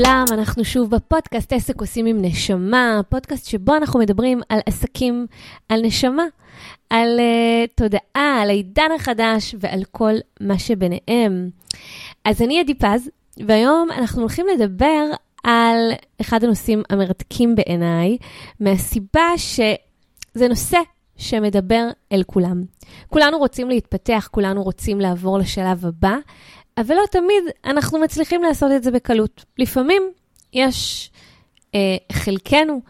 לכולם, אנחנו שוב בפודקאסט עסק עושים עם נשמה, פודקאסט שבו אנחנו מדברים על עסקים, על נשמה, על uh, תודעה, על העידן החדש ועל כל מה שביניהם. אז אני עדי פז, והיום אנחנו הולכים לדבר על אחד הנושאים המרתקים בעיניי, מהסיבה שזה נושא שמדבר אל כולם. כולנו רוצים להתפתח, כולנו רוצים לעבור לשלב הבא, אבל לא תמיד אנחנו מצליחים לעשות את זה בקלות. לפעמים יש אה, חלקנו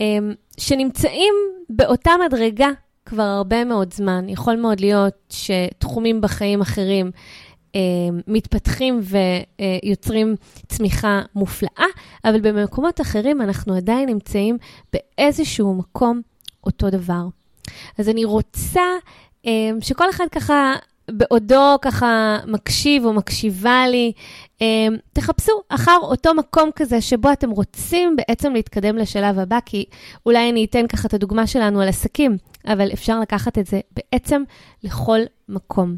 אה, שנמצאים באותה מדרגה כבר הרבה מאוד זמן. יכול מאוד להיות שתחומים בחיים אחרים אה, מתפתחים ויוצרים צמיחה מופלאה, אבל במקומות אחרים אנחנו עדיין נמצאים באיזשהו מקום אותו דבר. אז אני רוצה אה, שכל אחד ככה בעודו ככה מקשיב או מקשיבה לי, אמ, תחפשו אחר אותו מקום כזה שבו אתם רוצים בעצם להתקדם לשלב הבא, כי אולי אני אתן ככה את הדוגמה שלנו על עסקים, אבל אפשר לקחת את זה בעצם לכל מקום.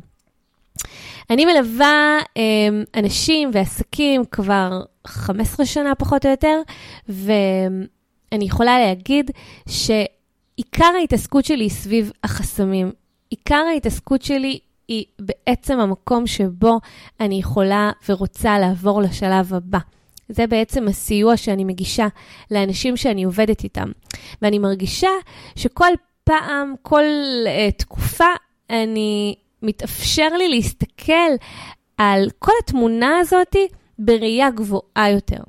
אני מלווה אמ, אנשים ועסקים כבר 15 שנה פחות או יותר, ואני יכולה להגיד שעיקר ההתעסקות שלי סביב החסמים. עיקר ההתעסקות שלי היא בעצם המקום שבו אני יכולה ורוצה לעבור לשלב הבא. זה בעצם הסיוע שאני מגישה לאנשים שאני עובדת איתם. ואני מרגישה שכל פעם, כל uh, תקופה, אני, מתאפשר לי להסתכל על כל התמונה הזאת בראייה גבוהה יותר.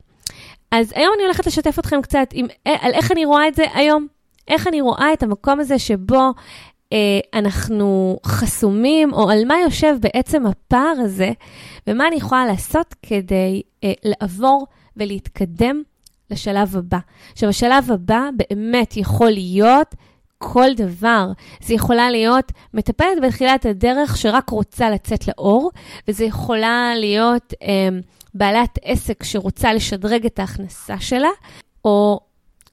אז היום אני הולכת לשתף אתכם קצת עם, על איך אני רואה את זה היום. איך אני רואה את המקום הזה שבו אה, אנחנו חסומים, או על מה יושב בעצם הפער הזה, ומה אני יכולה לעשות כדי אה, לעבור ולהתקדם לשלב הבא. עכשיו, השלב הבא באמת יכול להיות כל דבר. זה יכולה להיות מטפלת בתחילת הדרך שרק רוצה לצאת לאור, וזה יכולה להיות אה, בעלת עסק שרוצה לשדרג את ההכנסה שלה, או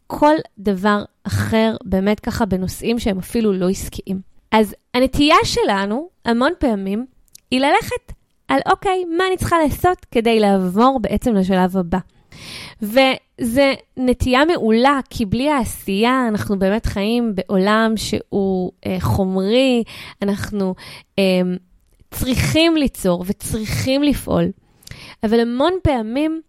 כל דבר אחר, באמת ככה בנושאים שהם אפילו לא עסקיים. אז הנטייה שלנו, המון פעמים, היא ללכת על אוקיי, מה אני צריכה לעשות כדי לעבור בעצם לשלב הבא. וזו נטייה מעולה, כי בלי העשייה אנחנו באמת חיים בעולם שהוא אה, חומרי, אנחנו אה, צריכים ליצור וצריכים לפעול. אבל המון פעמים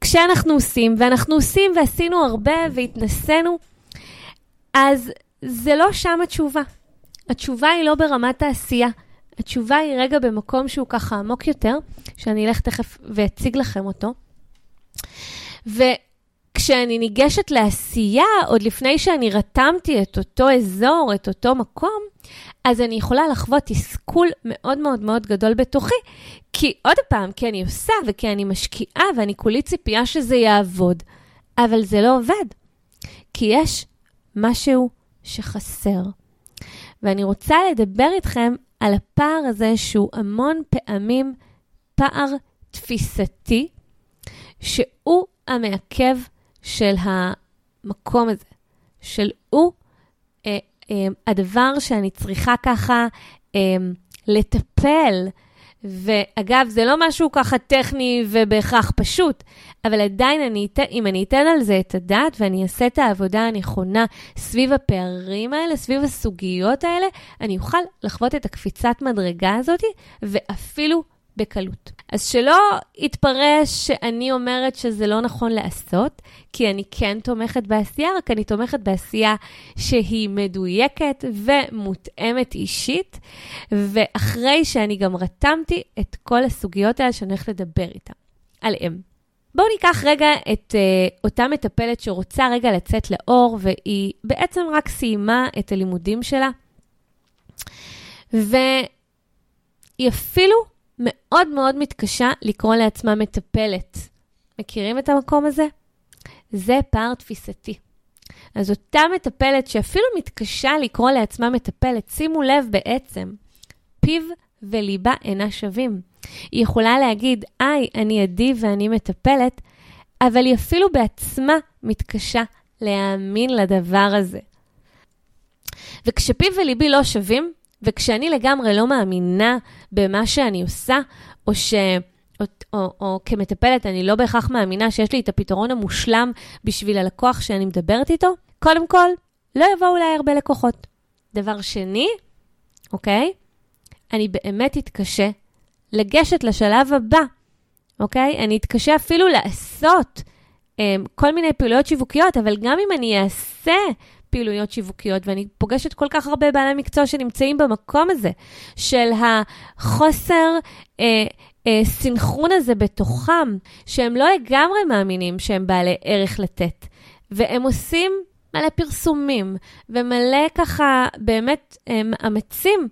כשאנחנו עושים, ואנחנו עושים ועשינו הרבה והתנסינו, אז זה לא שם התשובה. התשובה היא לא ברמת העשייה. התשובה היא רגע במקום שהוא ככה עמוק יותר, שאני אלך תכף ואציג לכם אותו. וכשאני ניגשת לעשייה, עוד לפני שאני רתמתי את אותו אזור, את אותו מקום, אז אני יכולה לחוות תסכול מאוד מאוד מאוד גדול בתוכי, כי עוד פעם, כי אני עושה וכי אני משקיעה ואני כולי ציפייה שזה יעבוד, אבל זה לא עובד, כי יש משהו שחסר. ואני רוצה לדבר איתכם על הפער הזה שהוא המון פעמים פער תפיסתי, שהוא המעכב של המקום הזה, של הוא הדבר שאני צריכה ככה אה, לטפל. ואגב, זה לא משהו ככה טכני ובהכרח פשוט, אבל עדיין אני אתן, אם אני אתן על זה את הדעת ואני אעשה את העבודה הנכונה סביב הפערים האלה, סביב הסוגיות האלה, אני אוכל לחוות את הקפיצת מדרגה הזאת, ואפילו בקלות. אז שלא יתפרש שאני אומרת שזה לא נכון לעשות, כי אני כן תומכת בעשייה, רק אני תומכת בעשייה שהיא מדויקת ומותאמת אישית, ואחרי שאני גם רתמתי את כל הסוגיות האלה שאני הולכת לדבר איתן, עליהן. בואו ניקח רגע את uh, אותה מטפלת שרוצה רגע לצאת לאור, והיא בעצם רק סיימה את הלימודים שלה, והיא אפילו מאוד מאוד מתקשה לקרוא לעצמה מטפלת. מכירים את המקום הזה? זה פער תפיסתי. אז אותה מטפלת שאפילו מתקשה לקרוא לעצמה מטפלת, שימו לב בעצם, פיו וליבה אינה שווים. היא יכולה להגיד, היי, אני עדי ואני מטפלת, אבל היא אפילו בעצמה מתקשה להאמין לדבר הזה. וכשפיו וליבי לא שווים, וכשאני לגמרי לא מאמינה במה שאני עושה, או, ש, או, או, או כמטפלת, אני לא בהכרח מאמינה שיש לי את הפתרון המושלם בשביל הלקוח שאני מדברת איתו, קודם כל, לא יבואו אליי הרבה לקוחות. דבר שני, אוקיי? אני באמת אתקשה לגשת לשלב הבא, אוקיי? אני אתקשה אפילו לעשות um, כל מיני פעילויות שיווקיות, אבל גם אם אני אעשה פעילויות שיווקיות, ואני פוגשת כל כך הרבה בעלי מקצוע שנמצאים במקום הזה, של החוסר אה, אה, סינכרון הזה בתוכם, שהם לא לגמרי מאמינים שהם בעלי ערך לתת, והם עושים מלא פרסומים, ומלא ככה באמת מאמצים,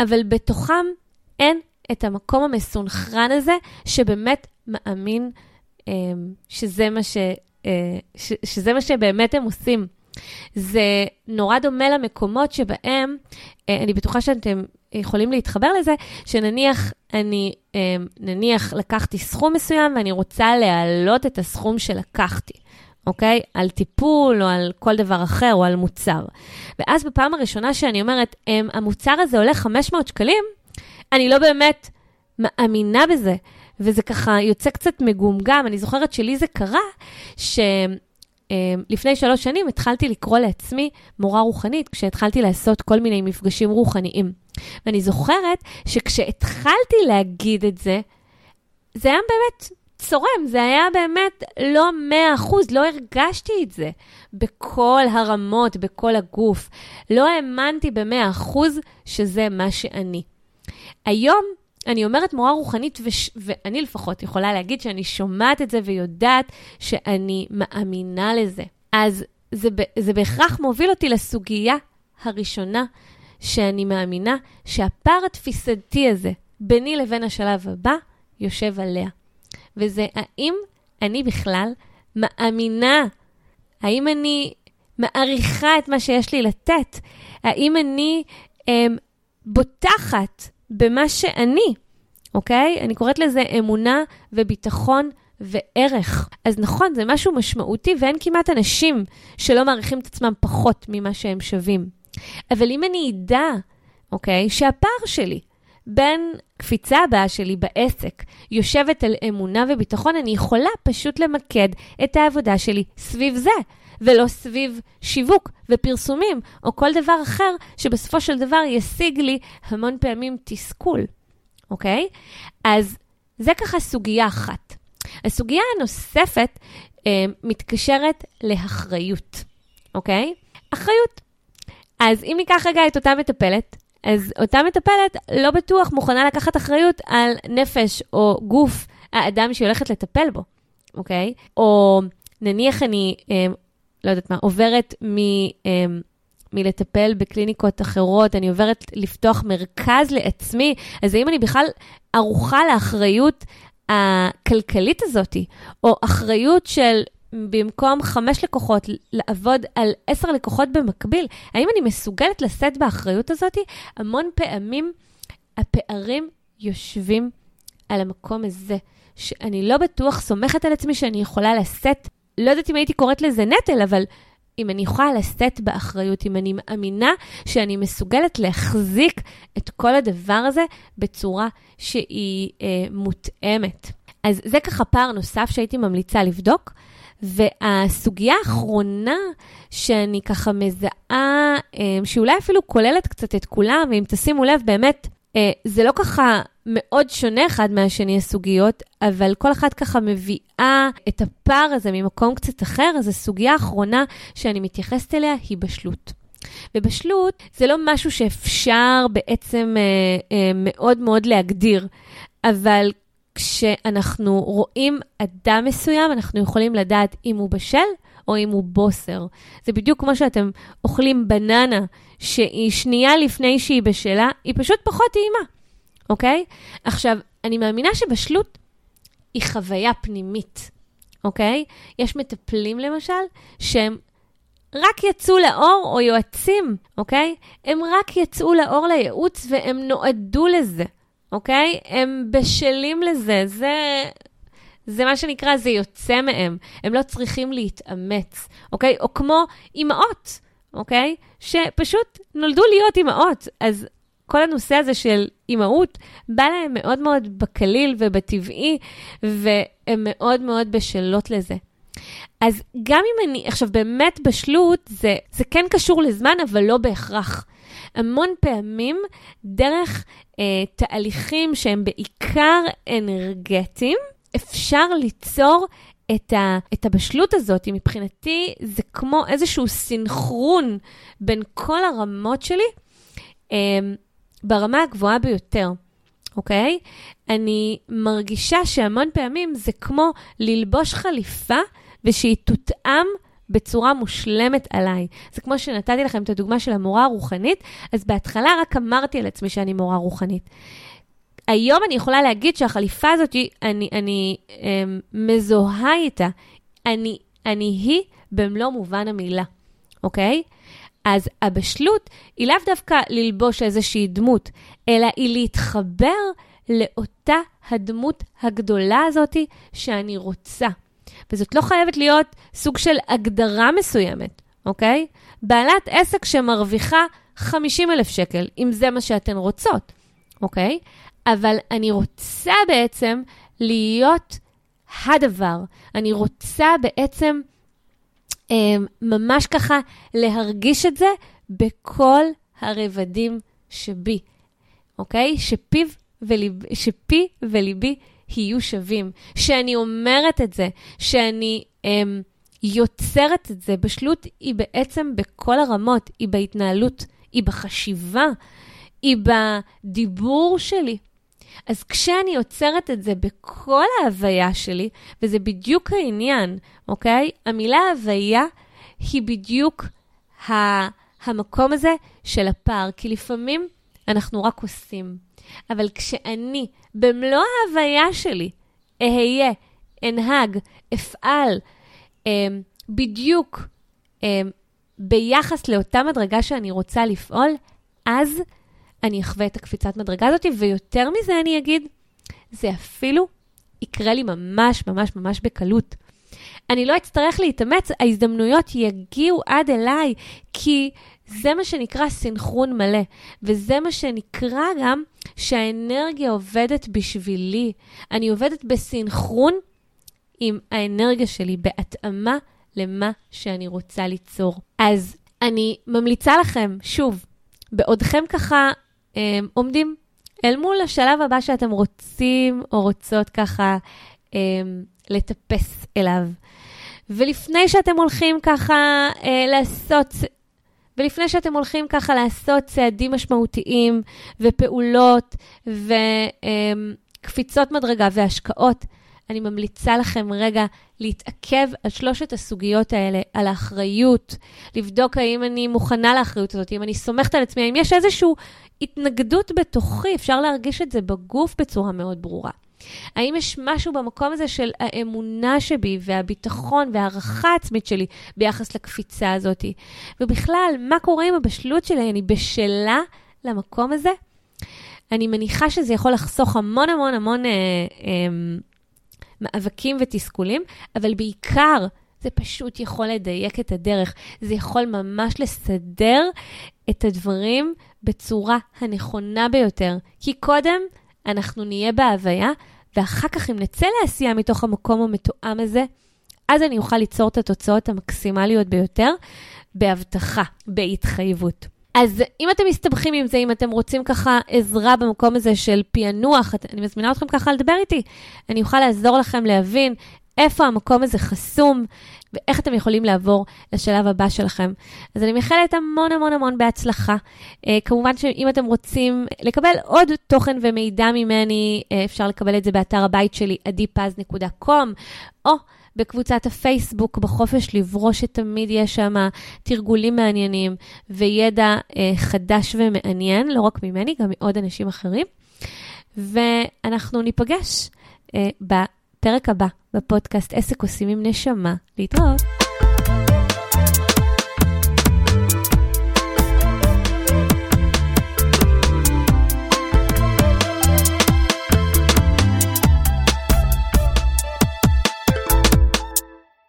אבל בתוכם אין את המקום המסונכרן הזה, שבאמת מאמין אה, שזה מה, ש, אה, שזה מה שבאמת הם עושים. זה נורא דומה למקומות שבהם, אה, אני בטוחה שאתם יכולים להתחבר לזה, שנניח אני, אה, נניח לקחתי סכום מסוים ואני רוצה להעלות את הסכום שלקחתי. אוקיי? על טיפול או על כל דבר אחר או על מוצר. ואז בפעם הראשונה שאני אומרת, המוצר הזה עולה 500 שקלים, אני לא באמת מאמינה בזה. וזה ככה יוצא קצת מגומגם. אני זוכרת שלי זה קרה, ש... אמ, לפני שלוש שנים התחלתי לקרוא לעצמי מורה רוחנית, כשהתחלתי לעשות כל מיני מפגשים רוחניים. ואני זוכרת שכשהתחלתי להגיד את זה, זה היה באמת צורם, זה היה באמת לא מאה אחוז, לא הרגשתי את זה בכל הרמות, בכל הגוף. לא האמנתי במאה אחוז שזה מה שאני. היום אני אומרת מורה רוחנית, וש... ואני לפחות יכולה להגיד שאני שומעת את זה ויודעת שאני מאמינה לזה. אז זה, זה בהכרח מוביל אותי לסוגיה הראשונה, שאני מאמינה שהפער התפיסתי הזה ביני לבין השלב הבא יושב עליה. וזה האם אני בכלל מאמינה, האם אני מעריכה את מה שיש לי לתת, האם אני אמ, בוטחת במה שאני, אוקיי? אני קוראת לזה אמונה וביטחון וערך. אז נכון, זה משהו משמעותי ואין כמעט אנשים שלא מעריכים את עצמם פחות ממה שהם שווים. אבל אם אני אדע, אוקיי, שהפער שלי בין קפיצה הבאה שלי בעסק יושבת על אמונה וביטחון, אני יכולה פשוט למקד את העבודה שלי סביב זה. ולא סביב שיווק ופרסומים, או כל דבר אחר שבסופו של דבר ישיג לי המון פעמים תסכול, אוקיי? אז זה ככה סוגיה אחת. הסוגיה הנוספת אה, מתקשרת לאחריות, אוקיי? אחריות. אז אם ניקח רגע את אותה מטפלת, אז אותה מטפלת לא בטוח מוכנה לקחת אחריות על נפש או גוף האדם שהיא הולכת לטפל בו, אוקיי? או נניח אני אה, לא יודעת מה, עוברת מ... אמ, מלטפל בקליניקות אחרות, אני עוברת לפתוח מרכז לעצמי, אז האם אני בכלל ערוכה לאחריות הכלכלית הזאת, או אחריות של במקום חמש לקוחות, לעבוד על עשר לקוחות במקביל, האם אני מסוגלת לשאת באחריות הזאת? המון פעמים הפערים יושבים על המקום הזה, שאני לא בטוח סומכת על עצמי שאני יכולה לשאת לא יודעת אם הייתי קוראת לזה נטל, אבל אם אני יכולה לשאת באחריות, אם אני מאמינה שאני מסוגלת להחזיק את כל הדבר הזה בצורה שהיא אה, מותאמת. אז זה ככה פער נוסף שהייתי ממליצה לבדוק. והסוגיה האחרונה שאני ככה מזהה, אה, שאולי אפילו כוללת קצת את כולם, ואם תשימו לב, באמת, אה, זה לא ככה מאוד שונה אחד מהשני הסוגיות, אבל כל אחת ככה מביאה את הפער הזה ממקום קצת אחר, אז הסוגיה האחרונה שאני מתייחסת אליה היא בשלות. ובשלות זה לא משהו שאפשר בעצם אה, אה, מאוד מאוד להגדיר, אבל כשאנחנו רואים אדם מסוים, אנחנו יכולים לדעת אם הוא בשל או אם הוא בוסר. זה בדיוק כמו שאתם אוכלים בננה שהיא שנייה לפני שהיא בשלה, היא פשוט פחות טעימה. אוקיי? עכשיו, אני מאמינה שבשלות היא חוויה פנימית, אוקיי? יש מטפלים, למשל, שהם רק יצאו לאור, או יועצים, אוקיי? הם רק יצאו לאור לייעוץ והם נועדו לזה, אוקיי? הם בשלים לזה, זה... זה מה שנקרא, זה יוצא מהם. הם לא צריכים להתאמץ, אוקיי? או כמו אימהות, אוקיי? שפשוט נולדו להיות אימהות. אז כל הנושא הזה של אימהות, בא להם מאוד מאוד בקליל ובטבעי, והן מאוד מאוד בשלות לזה. אז גם אם אני, עכשיו באמת בשלות, זה, זה כן קשור לזמן, אבל לא בהכרח. המון פעמים, דרך אה, תהליכים שהם בעיקר אנרגטיים, אפשר ליצור את, ה, את הבשלות הזאת. מבחינתי, זה כמו איזשהו סינכרון בין כל הרמות שלי, אה, ברמה הגבוהה ביותר. אוקיי? אני מרגישה שהמון פעמים זה כמו ללבוש חליפה ושהיא תותאם בצורה מושלמת עליי. זה כמו שנתתי לכם את הדוגמה של המורה הרוחנית, אז בהתחלה רק אמרתי על עצמי שאני מורה רוחנית. היום אני יכולה להגיד שהחליפה הזאת, אני, אני אמ, מזוהה איתה. אני, אני היא במלוא מובן המילה, אוקיי? אז הבשלות היא לאו דווקא ללבוש איזושהי דמות, אלא היא להתחבר לאותה הדמות הגדולה הזאת שאני רוצה. וזאת לא חייבת להיות סוג של הגדרה מסוימת, אוקיי? בעלת עסק שמרוויחה 50 אלף שקל, אם זה מה שאתן רוצות, אוקיי? אבל אני רוצה בעצם להיות הדבר. אני רוצה בעצם אה, ממש ככה להרגיש את זה בכל הרבדים שבי, אוקיי? שפיו וליב, שפי וליבי יהיו שווים. שאני אומרת את זה, שאני אמ, יוצרת את זה. בשלות היא בעצם בכל הרמות, היא בהתנהלות, היא בחשיבה, היא בדיבור שלי. אז כשאני יוצרת את זה בכל ההוויה שלי, וזה בדיוק העניין, אוקיי? המילה הוויה היא בדיוק ה- המקום הזה של הפער, כי לפעמים אנחנו רק עושים. אבל כשאני, במלוא ההוויה שלי, אהיה, אנהג, אפעל, אה, בדיוק אה, ביחס לאותה מדרגה שאני רוצה לפעול, אז אני אחווה את הקפיצת מדרגה הזאת, ויותר מזה אני אגיד, זה אפילו יקרה לי ממש ממש ממש בקלות. אני לא אצטרך להתאמץ, ההזדמנויות יגיעו עד אליי, כי זה מה שנקרא סינכרון מלא, וזה מה שנקרא גם שהאנרגיה עובדת בשבילי. אני עובדת בסינכרון עם האנרגיה שלי, בהתאמה למה שאני רוצה ליצור. אז אני ממליצה לכם, שוב, בעודכם ככה אה, עומדים אל מול השלב הבא שאתם רוצים או רוצות ככה אה, לטפס אליו. ולפני שאתם הולכים ככה אה, לעשות ולפני שאתם הולכים ככה לעשות צעדים משמעותיים ופעולות וקפיצות מדרגה והשקעות, אני ממליצה לכם רגע להתעכב על שלושת הסוגיות האלה, על האחריות, לבדוק האם אני מוכנה לאחריות הזאת, אם אני סומכת על עצמי, האם יש איזושהי התנגדות בתוכי, אפשר להרגיש את זה בגוף בצורה מאוד ברורה. האם יש משהו במקום הזה של האמונה שבי והביטחון והערכה עצמית שלי ביחס לקפיצה הזאת? ובכלל, מה קורה עם הבשלות שלי? אני בשלה למקום הזה? אני מניחה שזה יכול לחסוך המון המון המון אה, אה, מאבקים ותסכולים, אבל בעיקר, זה פשוט יכול לדייק את הדרך. זה יכול ממש לסדר את הדברים בצורה הנכונה ביותר. כי קודם אנחנו נהיה בהוויה, ואחר כך אם נצא לעשייה מתוך המקום המתואם הזה, אז אני אוכל ליצור את התוצאות המקסימליות ביותר, בהבטחה, בהתחייבות. אז אם אתם מסתבכים עם זה, אם אתם רוצים ככה עזרה במקום הזה של פענוח, אני מזמינה אתכם ככה לדבר איתי. אני אוכל לעזור לכם להבין איפה המקום הזה חסום, ואיך אתם יכולים לעבור לשלב הבא שלכם. אז אני מאחלת המון המון המון בהצלחה. Uh, כמובן שאם אתם רוצים לקבל עוד תוכן ומידע ממני, uh, אפשר לקבל את זה באתר הבית שלי, adipaz.com, או בקבוצת הפייסבוק, בחופש לברוש, שתמיד יש שם תרגולים מעניינים וידע uh, חדש ומעניין, לא רק ממני, גם מעוד אנשים אחרים. ואנחנו ניפגש uh, בפרק הבא בפודקאסט עסק עושים עם נשמה. להתראות.